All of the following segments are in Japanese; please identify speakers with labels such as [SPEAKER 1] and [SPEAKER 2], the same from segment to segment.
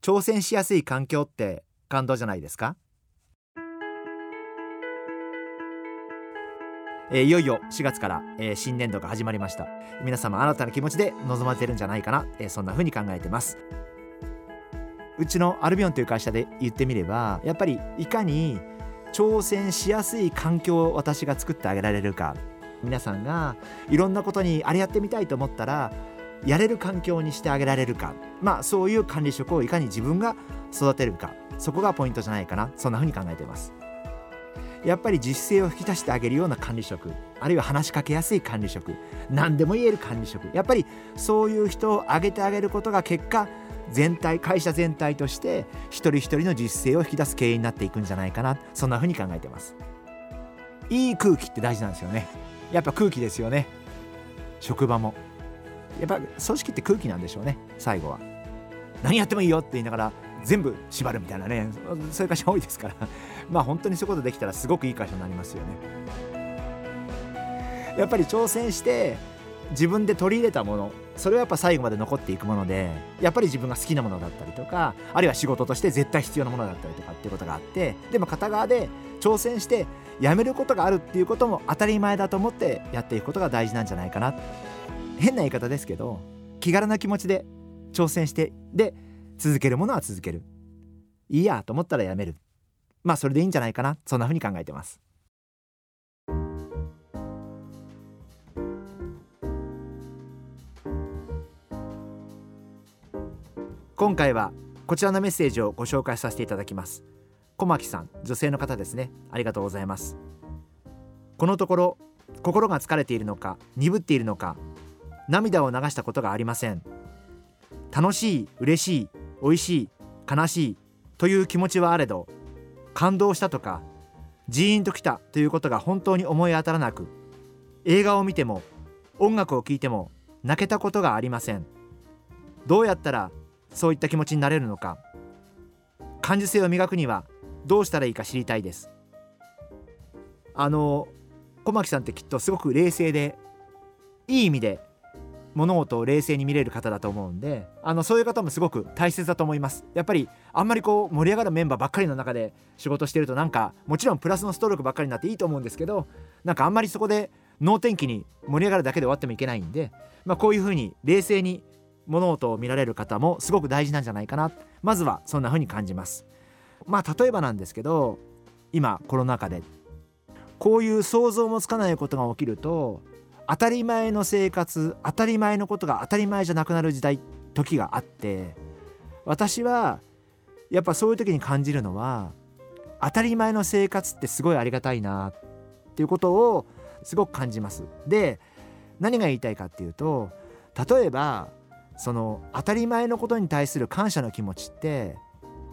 [SPEAKER 1] 挑戦しやすい環境って感動じゃないですか？えー、いよいよ4月から、えー、新年度が始まりました。皆様新たな気持ちで臨まれてるんじゃないかな、えー、そんな風に考えてます。うちのアルビオンという会社で言ってみればやっぱりいかに挑戦しやすい環境を私が作ってあげられるか。皆さんがいろんなことにあれやってみたいと思ったらやれる環境にしてあげられるか。まあそういう管理職をいかに自分が育てるか。そこがポイントじゃないかな。そんな風に考えています。やっぱり実践を引き出してあげるような管理職。あるいは話しかけやすい管理職。何でも言える管理職。やっぱりそういう人を挙げてあげることが結果全体会社全体として一人一人の実践を引き出す経営になっていくんじゃないかな。そんな風に考えてます。いい空気って大事なんですよね。やっぱ空気ですよね。職場も。やっぱ組織って空気なんでしょうね最後は。何やってもいいよって言いながら全部縛るみたいなねそういう会社多いですから。まあ本当にそういうことできたらすごくいい会社になりますよね。やっぱり挑戦して自分で取り入れたものそれはやっぱ最後まで残っていくものでやっぱり自分が好きなものだったりとかあるいは仕事として絶対必要なものだったりとかっていうことがあってでも片側で挑戦してやめることがあるっていうことも当たり前だと思ってやっていくことが大事なんじゃないかな。変な言い方ですけど気軽な気持ちで挑戦してで続けるものは続ける。いいやと思ったらやめる。まあそれでいいんじゃないかな。そんなふうに考えてます。今回はこちらのメッセージをご紹介させていただきます。小牧さん女性の方ですね。ありがとうございます。このところ心が疲れているのか鈍っているのか涙を流したことがありません。楽しい嬉しい美味しい悲しいという気持ちはあれど感動したとかジーンときたということが本当に思い当たらなく映画を見ても音楽を聴いても泣けたことがありません。どうやったらそういった気持ちになれるのか。感受性を磨くにはどうしたらいいか知りたいです。あの小牧さんってきっとすごく冷静でいい意味で物事を冷静に見れる方だと思うんであのそういう方もすごく大切だと思います。やっぱりあんまりこう盛り上がるメンバーばっかりの中で仕事してるとなんかもちろんプラスのストロークばっかりになっていいと思うんですけどなんかあんまりそこで能天気に盛り上がるだけで終わってもいけないんで、まあ、こういうふうに冷静に物事を見られる方もすごく大事なんじゃないかな。まずはそんな風に感じます。まあ例えばなんですけど今コロナ禍でこういう想像もつかないことが起きると当たり前の生活当たり前のことが当たり前じゃなくなる時代時があって私はやっぱそういう時に感じるのは当たり前の生活ってすごいありがたいなっていうことをすごく感じます。で何が言いたいかっていうと例えばその当たり前のことに対する感謝の気持ちって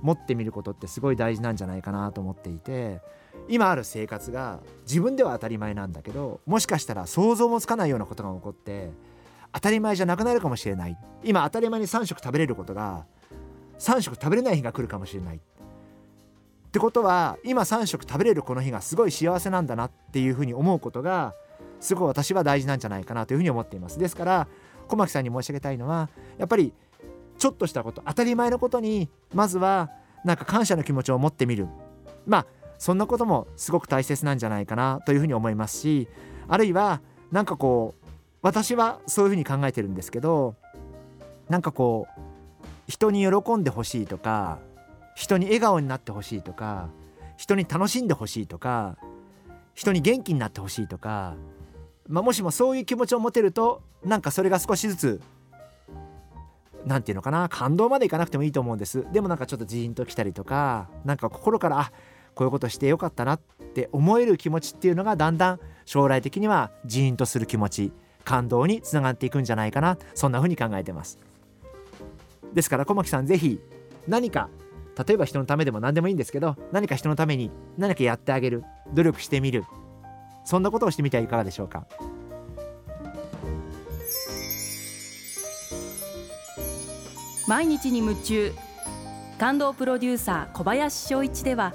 [SPEAKER 1] 持ってみることってすごい大事なんじゃないかなと思っていて今ある生活が自分では当たり前なんだけどもしかしたら想像もつかないようなことが起こって当たり前じゃなくなるかもしれない。今当たり前に3食食べれることが3食食べれない日が来るかもしれない。ってことは今3食食べれるこの日がすごい幸せなんだなっていうふうに思うことがすごい私は大事なんじゃないかなというふうに思っています。ですから小牧さんに申し上げたいのはやっぱりちょっとしたこと当たり前のことにまずはなんか感謝の気持ちを持ってみる。まあそんなこともすごく大切なんじゃないかなというふうに思いますしあるいは何かこう私はそういうふうに考えてるんですけどなんかこう人に喜んでほしいとか人に笑顔になってほしいとか人に楽しんでほしいとか人に元気になってほしいとかまあ、もしもそういう気持ちを持てるとなんかそれが少しずつ何て言うのかな感動までいかなくてもいいと思うんです。でもなんかちょっとジーンときたりとかなんか心からあこういうことしてよかったなって思える気持ちっていうのがだんだん将来的にはジーンとする気持ち感動につながっていくんじゃないかな。そんな風に考えてます。ですから小牧さん是非何か例えば人のためでも何でもいいんですけど何か人のために何かやってあげる努力してみる。そんなことをしてみてはいかがでしょうか？
[SPEAKER 2] 毎日に夢中。感動プロデューサー小林翔一では